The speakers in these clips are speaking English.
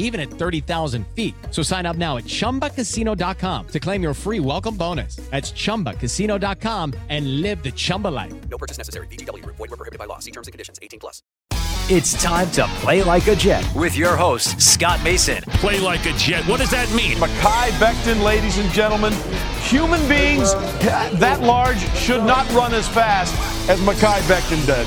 even at 30,000 feet. So sign up now at ChumbaCasino.com to claim your free welcome bonus. That's ChumbaCasino.com and live the Chumba life. No purchase necessary. VGW. Void were prohibited by law. See terms and conditions. 18 plus. It's time to play like a Jet with your host, Scott Mason. Play like a Jet. What does that mean? Mekhi Becton, ladies and gentlemen. Human beings that large should not run as fast as Mekhi Becton did.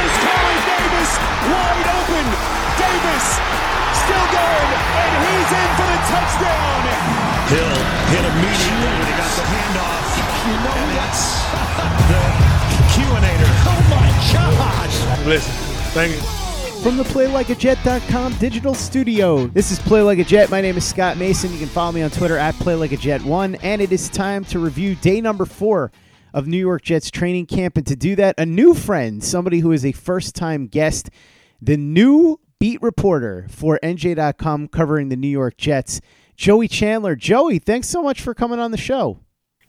Here's Corey Davis wide open. Davis still going, and he's in for the touchdown. Hill hit immediately when he got the handoff. You know and that's the Q-inator. Oh my gosh! Listen, thank you. From the PlayLikeAJet.com digital studio, this is Play Like a Jet. My name is Scott Mason. You can follow me on Twitter at PlayLikeAJet1, and it is time to review day number four of New York Jets training camp. And to do that, a new friend, somebody who is a first-time guest, the new beat reporter for NJ.com covering the New York Jets, Joey Chandler. Joey, thanks so much for coming on the show.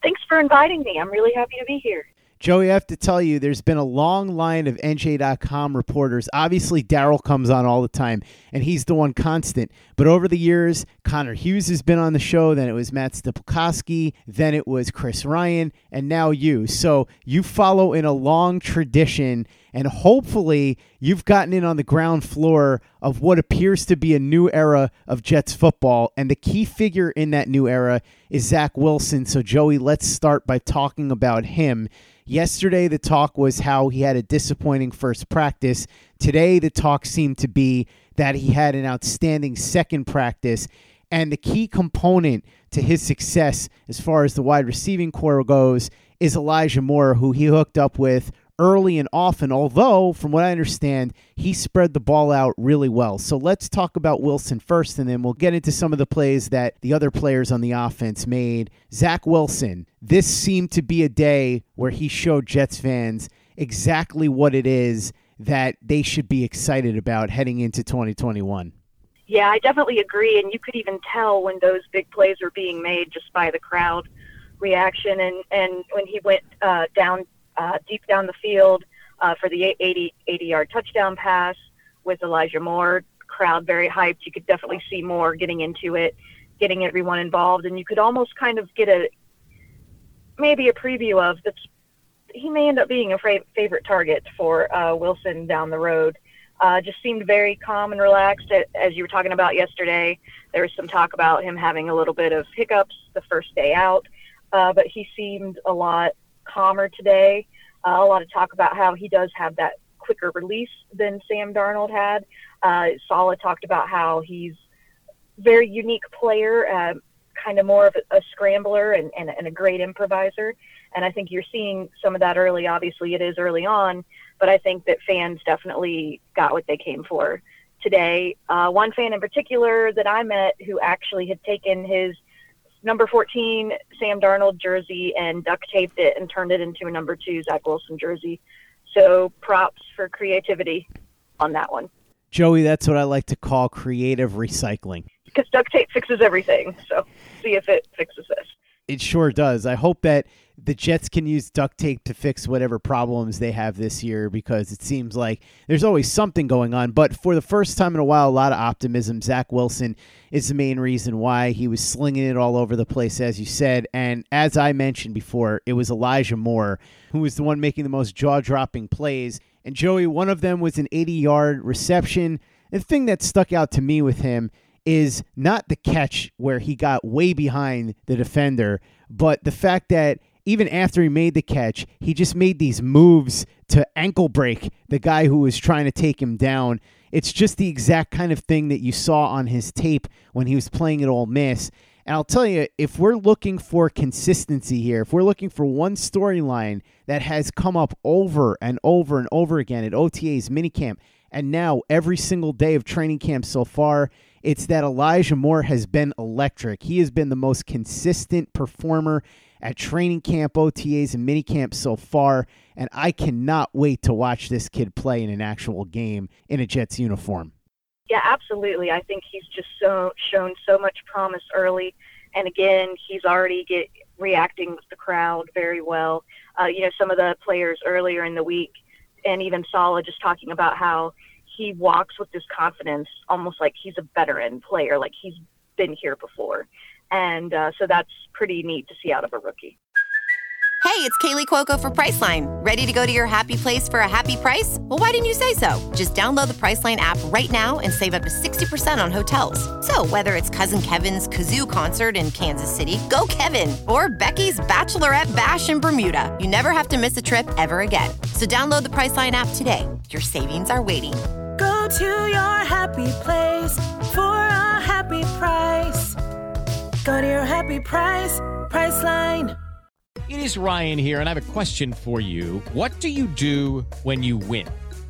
Thanks for inviting me. I'm really happy to be here. Joey, I have to tell you, there's been a long line of NJ.com reporters. Obviously, Darryl comes on all the time, and he's the one constant. But over the years, Connor Hughes has been on the show. Then it was Matt Stypulkoski. Then it was Chris Ryan, and now you. So you follow in a long tradition, and hopefully, you've gotten in on the ground floor of what appears to be a new era of Jets football. And the key figure in that new era is Zach Wilson. So, Joey, let's start by talking about him. Yesterday, the talk was how he had a disappointing first practice. Today, the talk seemed to be that he had an outstanding second practice. And the key component to his success, as far as the wide receiving core goes, is Elijah Moore, who he hooked up with early and often, although, from what I understand, he spread the ball out really well. So let's talk about Wilson first, and then we'll get into some of the plays that the other players on the offense made. Zach Wilson, this seemed to be a day where he showed Jets fans exactly what it is that they should be excited about heading into 2021. Yeah, I definitely agree. And you could even tell when those big plays were being made just by the crowd reaction. And, and when he went uh, down uh, deep down the field uh, for the 80, 80 yard touchdown pass with Elijah Moore. Crowd very hyped. You could definitely see Moore getting into it, getting everyone involved, and you could almost kind of get a maybe a preview of that he may end up being a fra- favorite target for uh, Wilson down the road. Uh, just seemed very calm and relaxed. As you were talking about yesterday, there was some talk about him having a little bit of hiccups the first day out, uh, but he seemed a lot calmer today. Uh, a lot of talk about how he does have that quicker release than Sam Darnold had. Uh, Saleh talked about how he's very unique player, uh, kind of more of a, a scrambler and, and, and a great improviser. And I think you're seeing some of that early. Obviously, it is early on, but I think that fans definitely got what they came for today. Uh, one fan in particular that I met who actually had taken his – number 14 Sam Darnold jersey and duct taped it and turned it into a number two Zach Wilson jersey. So props for creativity on that one. Joey, that's what I like to call creative recycling. Because duct tape fixes everything. So see if it fixes this. It sure does. I hope that the Jets can use duct tape to fix whatever problems they have this year because it seems like there's always something going on. But for the first time in a while, a lot of optimism. Zach Wilson is the main reason why he was slinging it all over the place, as you said. And as I mentioned before, it was Elijah Moore who was the one making the most jaw dropping plays. And Joey, one of them was an 80 yard reception. The thing that stuck out to me with him is not the catch where he got way behind the defender, but the fact that even after he made the catch, he just made these moves to ankle break the guy who was trying to take him down. It's just the exact kind of thing that you saw on his tape when he was playing at Ole Miss. And I'll tell you, if we're looking for consistency here, if we're looking for one storyline that has come up over and over and over again at OTA's minicamp, and now every single day of training camp so far, it's that Elijah Moore has been electric. He has been the most consistent performer at training camp, OTAs, and minicamp so far. And I cannot wait to watch this kid play in an actual game in a Jets uniform. Yeah, absolutely. I think he's just so shown so much promise early, and again, he's already get reacting with the crowd very well. Uh, you know, some of the players earlier in the week, and even Saleh just talking about how he walks with this confidence, almost like he's a veteran player, like he's been here before, and uh, so that's pretty neat to see out of a rookie. Hey, it's Kaley Cuoco for Priceline. Ready to go to your happy place for a happy price? Well, why didn't you say so? Just download the Priceline app right now and save up to 60% on hotels. So, whether it's Cousin Kevin's Kazoo concert in Kansas City, go Kevin, or Becky's Bachelorette Bash in Bermuda, you never have to miss a trip ever again. So, download the Priceline app today. Your savings are waiting. Go to your happy place for a happy price. Go to your happy price, Priceline. It is Ryan here, and I have a question for you. What do you do when you win?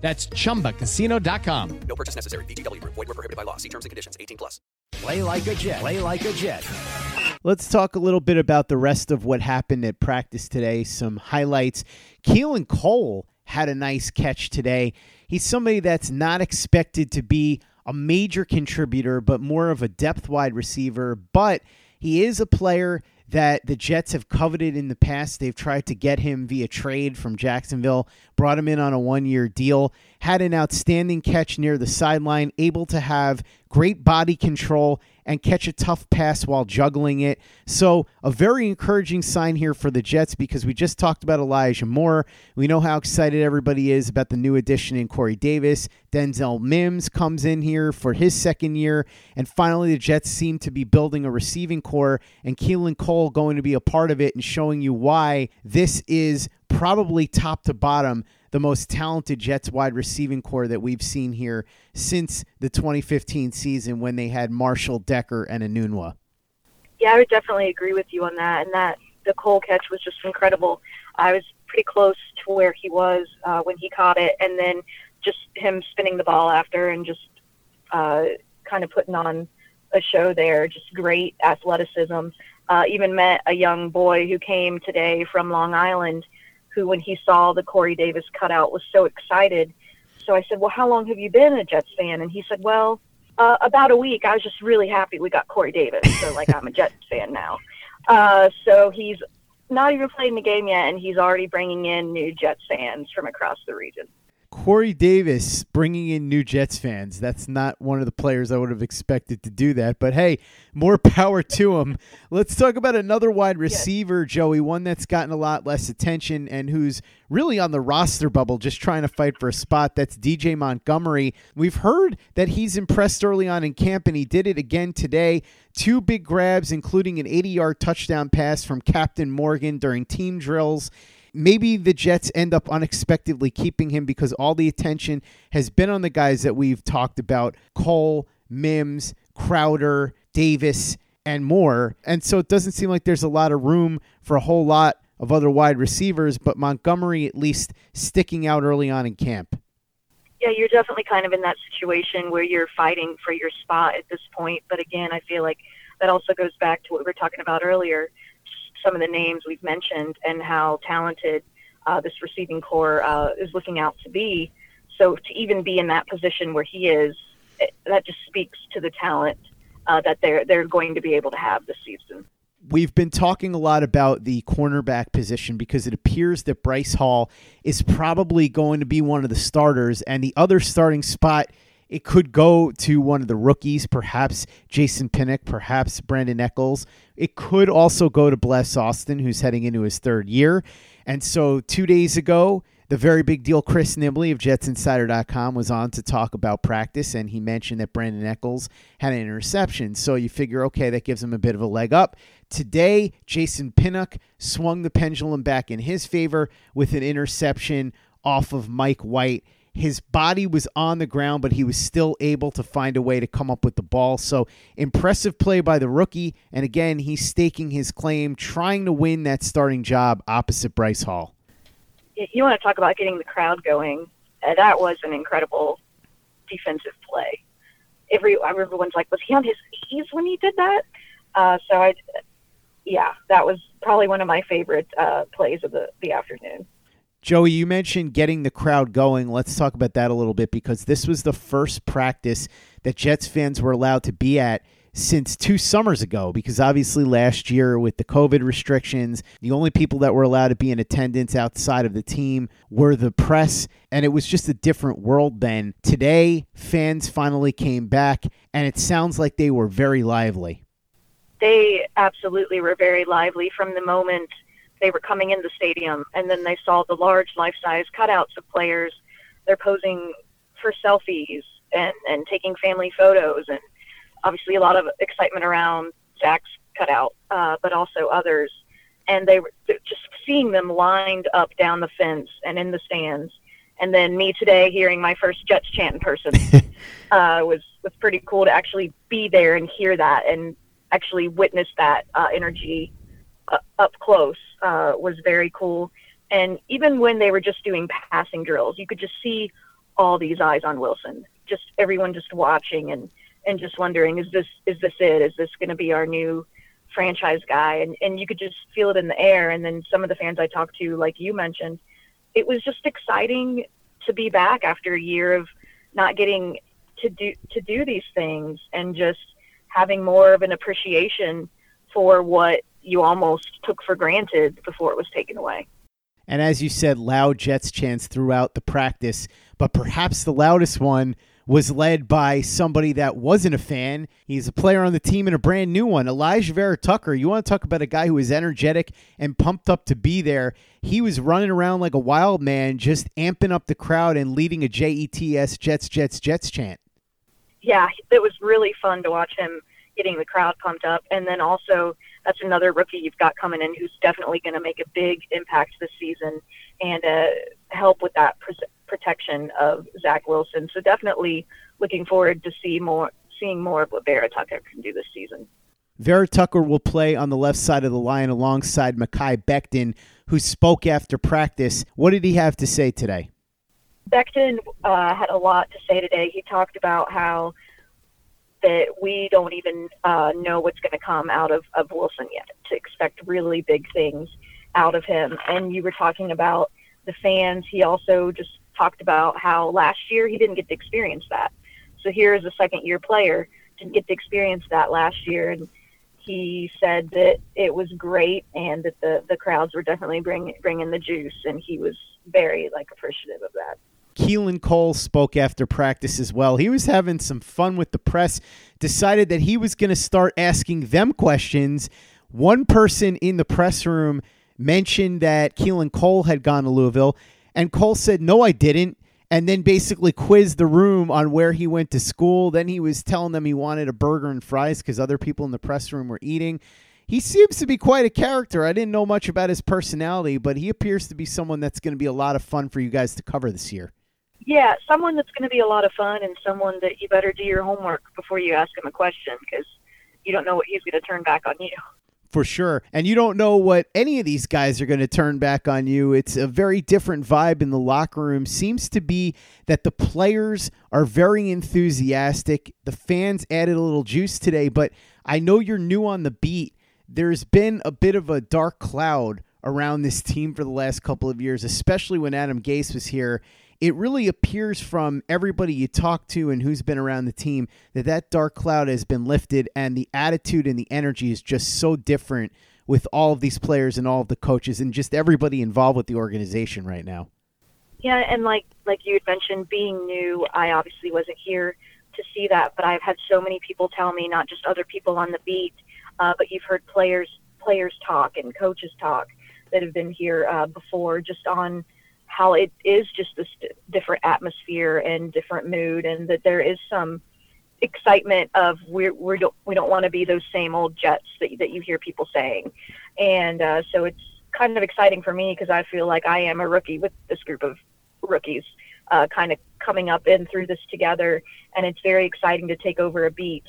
That's chumbacasino.com. No purchase necessary. VGW. Void were prohibited by law. See terms and conditions. 18 plus. Play like a Jet. Play like a Jet. Let's talk a little bit about the rest of what happened at practice today. Some highlights. Keelan Cole had a nice catch today. He's somebody that's not expected to be a major contributor, but more of a depth wide receiver. But he is a player that the Jets have coveted in the past. They've tried to get him via trade from Jacksonville, brought him in on a one year deal, had an outstanding catch near the sideline, able to have great body control and catch a tough pass while juggling it. So, a very encouraging sign here for the Jets because we just talked about Elijah Moore. We know how excited everybody is about the new addition in Corey Davis. Denzel Mims comes in here for his second year. And finally, the Jets seem to be building a receiving core, and Keelan Cole going to be a part of it and showing you why this is probably top to bottom the most talented Jets wide receiving core that we've seen here since the 2015 season when they had Marshall, Decker, and Enunwa. Yeah, I would definitely agree with you on that. And that the Cole catch was just incredible. I was pretty close to where he was uh, when he caught it, and then just him spinning the ball after and just uh, kind of putting on a show there. Just great athleticism. Uh, even met a young boy who came today from Long Island who, when he saw the Corey Davis cutout, was so excited. So I said, Well, how long have you been a Jets fan? And he said, Well, uh, about a week. I was just really happy we got Corey Davis. So, like, I'm a Jets fan now. Uh, so he's not even played in the game yet, and he's already bringing in new Jets fans from across the region. Corey Davis bringing in new Jets fans. That's not one of the players I would have expected to do that. But hey, more power to him. Let's talk about another wide receiver, Joey, one that's gotten a lot less attention and who's really on the roster bubble, just trying to fight for a spot. That's DJ Montgomery. We've heard that he's impressed early on in camp, and he did it again today. Two big grabs, including an 80 yard touchdown pass from Captain Morgan during team drills maybe the Jets end up unexpectedly keeping him because all the attention has been on the guys that we've talked about Cole, Mims, Crowder, Davis, and more. And so it doesn't seem like there's a lot of room for a whole lot of other wide receivers, but Montgomery at least sticking out early on in camp. Yeah, you're definitely kind of in that situation where you're fighting for your spot at this point. But again, I feel like that also goes back to what we were talking about earlier some of the names we've mentioned and how talented uh, this receiving core uh, is looking out to be. So to even be in that position where he is, it, that just speaks to the talent uh, that they're they're going to be able to have this season. We've been talking a lot about the cornerback position because it appears that Bryce Hall is probably going to be one of the starters, and the other starting spot it could go to one of the rookies, perhaps Jason Pinnock, perhaps Brandon Echols. It could also go to Bless Austin, who's heading into his third year. And so two days ago, the very big deal Chris Nimbley of JetsInsider.com was on to talk about practice, and he mentioned that Brandon Echols had an interception. So you figure, okay, that gives him a bit of a leg up. Today, Jason Pinnock swung the pendulum back in his favor with an interception off of Mike White his body was on the ground, but he was still able to find a way to come up with the ball. So impressive play by the rookie. And again, he's staking his claim, trying to win that starting job opposite Bryce Hall. You want to talk about getting the crowd going? Uh, that was an incredible defensive play. Every everyone's like, was he on his knees when he did that? Uh, so I, yeah, that was probably one of my favorite uh, plays of the the afternoon. Joey, you mentioned getting the crowd going. Let's talk about that a little bit because this was the first practice that Jets fans were allowed to be at since two summers ago because obviously last year with the COVID restrictions, the only people that were allowed to be in attendance outside of the team were the press, and it was just a different world then. Today, fans finally came back, and it sounds like they were very lively. They absolutely were very lively from the moment they were coming in the stadium, and then they saw the large life-size cutouts of players. They're posing for selfies and and taking family photos, and obviously a lot of excitement around Zach's cutout, uh, but also others. And they were just seeing them lined up down the fence and in the stands. And then me today hearing my first Jets chant in person uh, was was pretty cool to actually be there and hear that and actually witness that uh, energy uh, up close uh, was very cool. And even when they were just doing passing drills, you could just see all these eyes on Wilson. Just everyone just watching and and just wondering, is this is this it? Is this going to be our new franchise guy? And and you could just feel it in the air. And then some of the fans I talked to, like you mentioned, it was just exciting to be back after a year of not getting to do to do these things and just having more of an appreciation for what you almost took for granted before it was taken away. And as you said, loud Jets chants throughout the practice, but perhaps the loudest one was led by somebody that wasn't a fan. He's a player on the team and a brand new one, Alijah Vera-Tucker. You want to talk about a guy who is energetic and pumped up to be there. He was running around like a wild man, just amping up the crowd and leading a JETS Jets, Jets, Jets chant. Yeah, it was really fun to watch him getting the crowd pumped up. And then also that's another rookie you've got coming in who's definitely going to make a big impact this season and uh, help with that pr- protection of Zach Wilson. So definitely looking forward to see more, seeing more of what Vera-Tucker can do this season. Vera-Tucker will play on the left side of the line alongside Mekhi Becton, who spoke after practice. What did he have to say today? Becton uh, had a lot to say today. He talked about how that we don't even uh, know what's going to come out of, of Wilson yet, to expect really big things out of him. And you were talking about the fans. He also just talked about how last year he didn't get to experience that. So here is a second year player, didn't get to experience that last year. And he said that it was great and that the, the crowds were definitely bring, bringing the juice. And he was very like appreciative of that. Keelan Cole spoke after practice as well. He was having some fun with the press, decided that he was going to start asking them questions. One person in the press room mentioned that Keelan Cole had gone to Louisville, and Cole said, No, I didn't. And then basically quizzed the room on where he went to school. Then he was telling them he wanted a burger and fries because other people in the press room were eating. He seems to be quite a character. I didn't know much about his personality, but he appears to be someone that's going to be a lot of fun for you guys to cover this year. Yeah, someone that's going to be a lot of fun and someone that you better do your homework before you ask him a question because you don't know what he's going to turn back on you. For sure. And you don't know what any of these guys are going to turn back on you. It's a very different vibe in the locker room. Seems to be that the players are very enthusiastic. The fans added a little juice today, but I know you're new on the beat. There's been a bit of a dark cloud around this team for the last couple of years, especially when Adam Gase was here it really appears from everybody you talk to and who's been around the team that that dark cloud has been lifted and the attitude and the energy is just so different with all of these players and all of the coaches and just everybody involved with the organization right now. Yeah, and like like you had mentioned, being new, I obviously wasn't here to see that, but I've had so many people tell me, not just other people on the beat, uh, but you've heard players players talk and coaches talk that have been here uh, before, just on how it is just this different atmosphere and different mood, and that there is some excitement of we're, we're don't, we don't want to be those same old Jets that that you hear people saying, and uh, so it's kind of exciting for me because I feel like I am a rookie with this group of rookies, uh, kind of coming up in through this together, and it's very exciting to take over a beat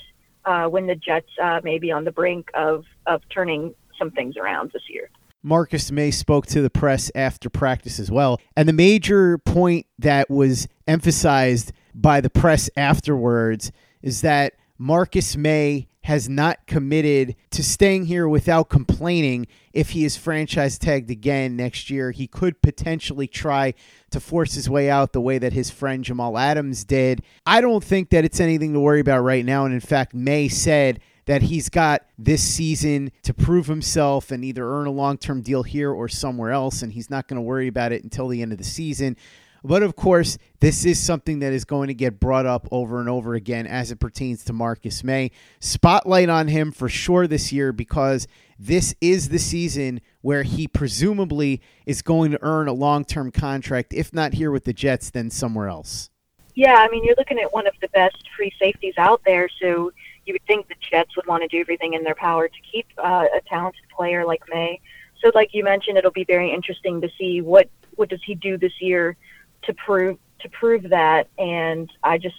uh, when the Jets uh, may be on the brink of of turning some things around this year. Marcus Maye spoke to the press after practice as well. And the major point that was emphasized by the press afterwards is that Marcus Maye has not committed to staying here without complaining. If he is franchise tagged again next year, he could potentially try to force his way out the way that his friend Jamal Adams did. I don't think that it's anything to worry about right now. And in fact, Maye said that he's got this season to prove himself and either earn a long term deal here or somewhere else, and he's not going to worry about it until the end of the season. But of course, this is something that is going to get brought up over and over again as it pertains to Marcus Maye. Spotlight on him for sure this year because this is the season where he presumably is going to earn a long term contract, if not here with the Jets, then somewhere else. Yeah, I mean, you're looking at one of the best free safeties out there, so you would think the Jets would want to do everything in their power to keep uh, a talented player like Maye. So, like you mentioned, it'll be very interesting to see what what does he do this year to prove to prove that. And I just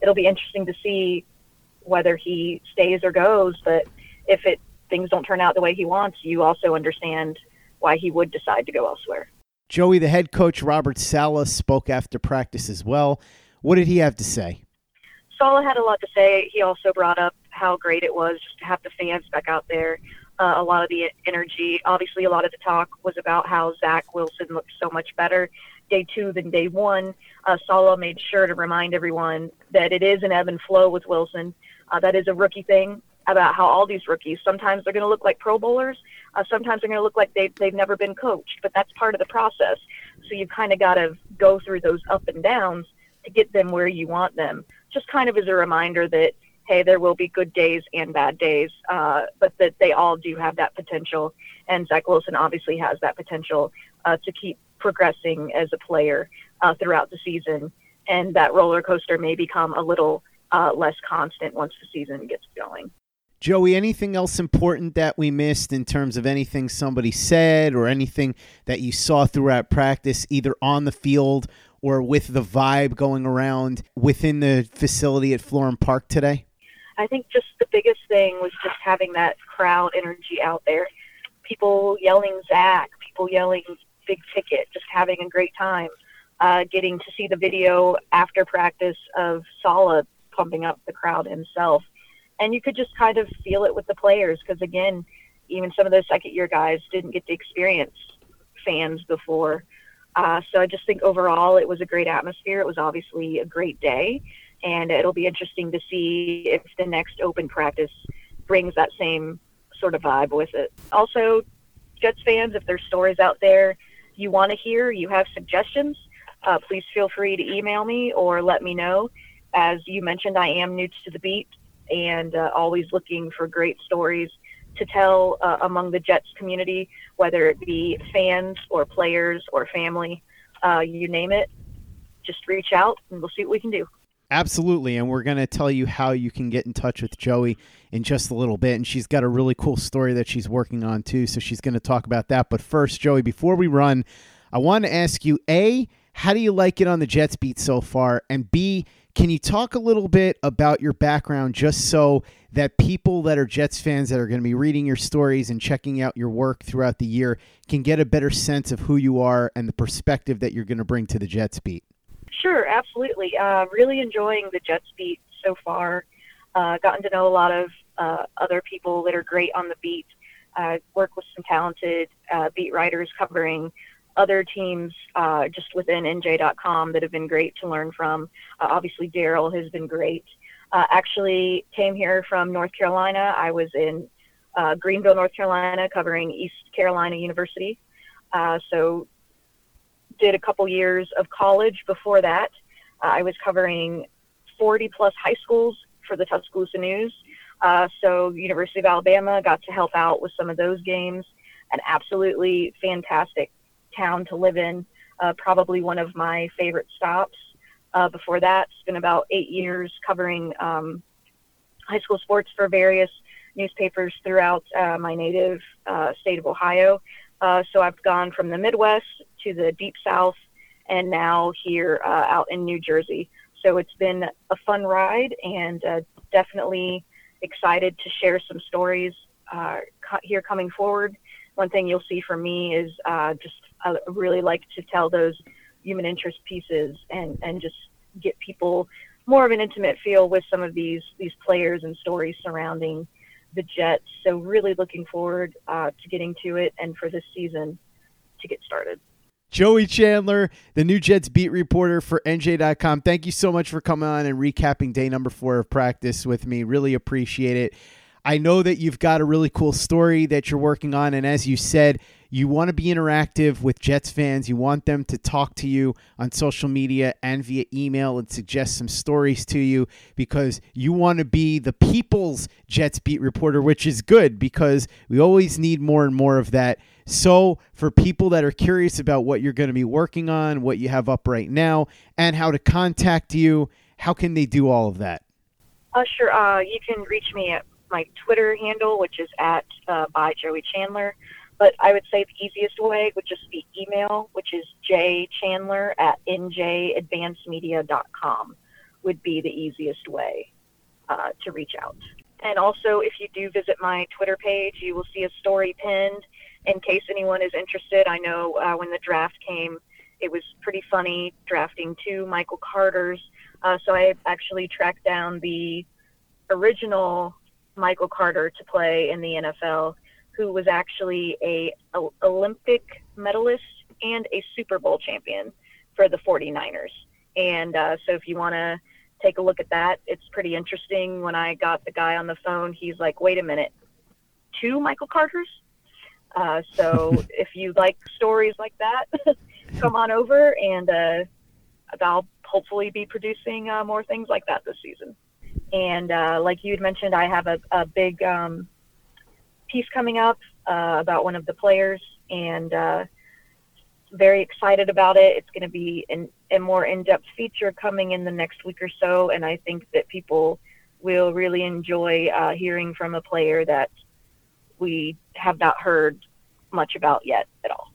it'll be interesting to see whether he stays or goes. But if it things don't turn out the way he wants, you also understand why he would decide to go elsewhere. Joey, the head coach Robert Saleh spoke after practice as well. What did he have to say? Saleh had a lot to say. He also brought up how great it was to have the fans back out there. Uh, a lot of the energy, obviously, a lot of the talk was about how Zach Wilson looked so much better day two than day one. Uh, Saleh made sure to remind everyone that it is an ebb and flow with Wilson. Uh, that is a rookie thing about how all these rookies sometimes they're going to look like Pro Bowlers, uh, sometimes they're going to look like they've they've never been coached, but that's part of the process. So you kind of got to go through those up and downs to get them where you want them just kind of as a reminder that hey, there will be good days and bad days, uh, but that they all do have that potential. And Zach Wilson obviously has that potential uh, to keep progressing as a player uh, throughout the season. And that roller coaster may become a little uh, less constant once the season gets going. Joey, anything else important that we missed in terms of anything somebody said or anything that you saw throughout practice, either on the field or with the vibe going around within the facility at Florham Park today? I think just the biggest thing was just having that crowd energy out there. People yelling Zach, people yelling big ticket, just having a great time. Uh, getting to see the video after practice of Saleh pumping up the crowd himself. And you could just kind of feel it with the players because, again, even some of those second year guys didn't get to experience fans before. Uh, so I just think overall it was a great atmosphere. It was obviously a great day, and it'll be interesting to see if the next open practice brings that same sort of vibe with it. Also, Jets fans, if there's stories out there you want to hear, you have suggestions, uh, please feel free to email me or let me know. As you mentioned, I am new to the beat and uh, always looking for great stories to tell uh, among the Jets community, whether it be fans or players or family, uh, you name it. Just reach out and we'll see what we can do. Absolutely. And we're going to tell you how you can get in touch with Joey in just a little bit. And she's got a really cool story that she's working on too. So she's going to talk about that. But first, Joey, before we run, I want to ask you A, how do you like it on the Jets beat so far? And B, can you talk a little bit about your background just so that people that are Jets fans that are going to be reading your stories and checking out your work throughout the year can get a better sense of who you are and the perspective that you're going to bring to the Jets beat? Sure, absolutely. Uh, really enjoying the Jets beat so far. Uh, gotten to know a lot of uh, other people that are great on the beat. Uh, work with some talented uh, beat writers covering other teams uh, just within NJ.com that have been great to learn from. Uh, obviously, Darryl has been great. Uh, actually, came here from North Carolina. I was in uh, Greenville, North Carolina, covering East Carolina University. Uh, so, did a couple years of college before that. Uh, I was covering 40 plus high schools for the Tuscaloosa News. so, University of Alabama got to help out with some of those games. An absolutely fantastic town to live in. Uh, probably one of my favorite stops. Uh, before that, it's been about eight years covering um, high school sports for various newspapers throughout uh, my native uh, state of Ohio. Uh, so I've gone from the Midwest to the Deep South, and now here uh, out in New Jersey. So it's been a fun ride, and definitely excited to share some stories here coming forward one thing you'll see from me is just I really like to tell those human interest pieces and and just get people more of an intimate feel with some of these these players and stories surrounding the Jets. So really looking forward uh, to getting to it and for this season to get started. Joey Chandler, the new Jets beat reporter for NJ.com. Thank you so much for coming on and recapping day number four of practice with me. Really appreciate it. I know that you've got a really cool story that you're working on. And as you said, you want to be interactive with Jets fans. You want them to talk to you on social media and via email and suggest some stories to you because you want to be the people's Jets beat reporter, which is good because we always need more and more of that. So, for people that are curious about what you're going to be working on, what you have up right now, and how to contact you, how can they do all of that? Uh, sure. Uh, you can reach me at my Twitter handle, which is at uh, by Joey Chandler. But I would say the easiest way would just be email, which is jchandler at njadvancedmedia.com would be the easiest way uh, to reach out. And also, if you do visit my Twitter page, you will see a story pinned in case anyone is interested. I know uh, when the draft came, it was pretty funny drafting two Michael Carters. Uh, so I actually tracked down the original Michael Carter to play in the NFL, who was actually a, a Olympic medalist and a Super Bowl champion for the 49ers. And uh, so if you want to take a look at that, it's pretty interesting. When I got the guy on the phone, he's like, "Wait a minute, two Michael Carters?" Uh, so if you like stories like that, come on over, and uh, I'll hopefully be producing uh, more things like that this season. And uh, like you had mentioned, I have a, a big um, piece coming up uh, about one of the players, and uh, very excited about it. It's going to be an, a more in-depth feature coming in the next week or so, and I think that people will really enjoy uh, hearing from a player that we have not heard much about yet at all.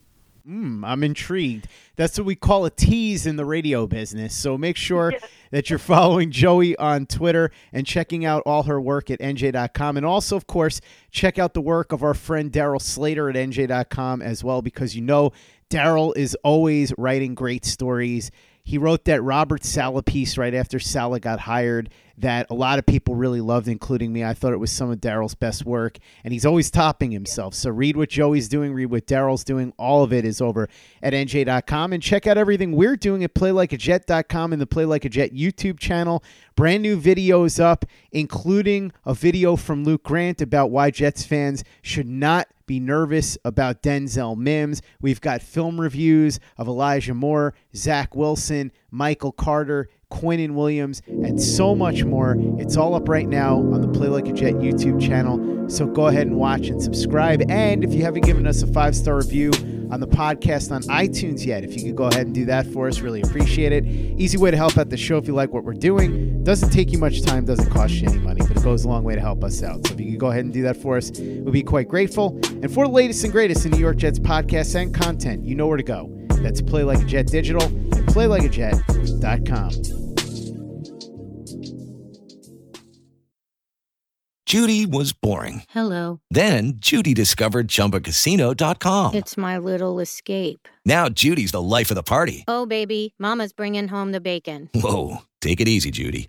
Mm, I'm intrigued. That's what we call a tease in the radio business. So make sure yeah. that you're following Joey on Twitter and checking out all her work at NJ.com. And also, of course, check out the work of our friend Darryl Slater at NJ.com as well, because you know Darryl is always writing great stories. He wrote that Robert Saleh piece right after Saleh got hired that a lot of people really loved, including me. I thought it was some of Darryl's best work, and he's always topping himself. So read what Joey's doing, read what Darryl's doing. All of it is over at NJ.com. And check out everything we're doing at PlayLikeAJet.com and the Play Like a Jet YouTube channel. Brand new videos up, including a video from Luke Grant about why Jets fans should not be nervous about Denzel Mims. We've got film reviews of Elijah Moore, Zach Wilson, Michael Carter, Quinnen Williams, and so much more. It's all up right now on the Play Like a Jet YouTube channel. So go ahead and watch and subscribe. And if you haven't given us a five star review on the podcast on iTunes yet, if you could go ahead and do that for us, really appreciate it. Easy way to help out the show if you like what we're doing. Doesn't take you much time, doesn't cost you any money, goes a long way to help us out. So if you could go ahead and do that for us, we'd be quite grateful. And for the latest and greatest in New York Jets podcasts and content, you know where to go. That's Play Like a Jet Digital and PlayLikeAJet.com. Judy was boring. Hello. Then Judy discovered ChumbaCasino.com. It's my little escape. Now Judy's the life of the party. Oh, baby, Mama's bringing home the bacon. Whoa, take it easy, Judy.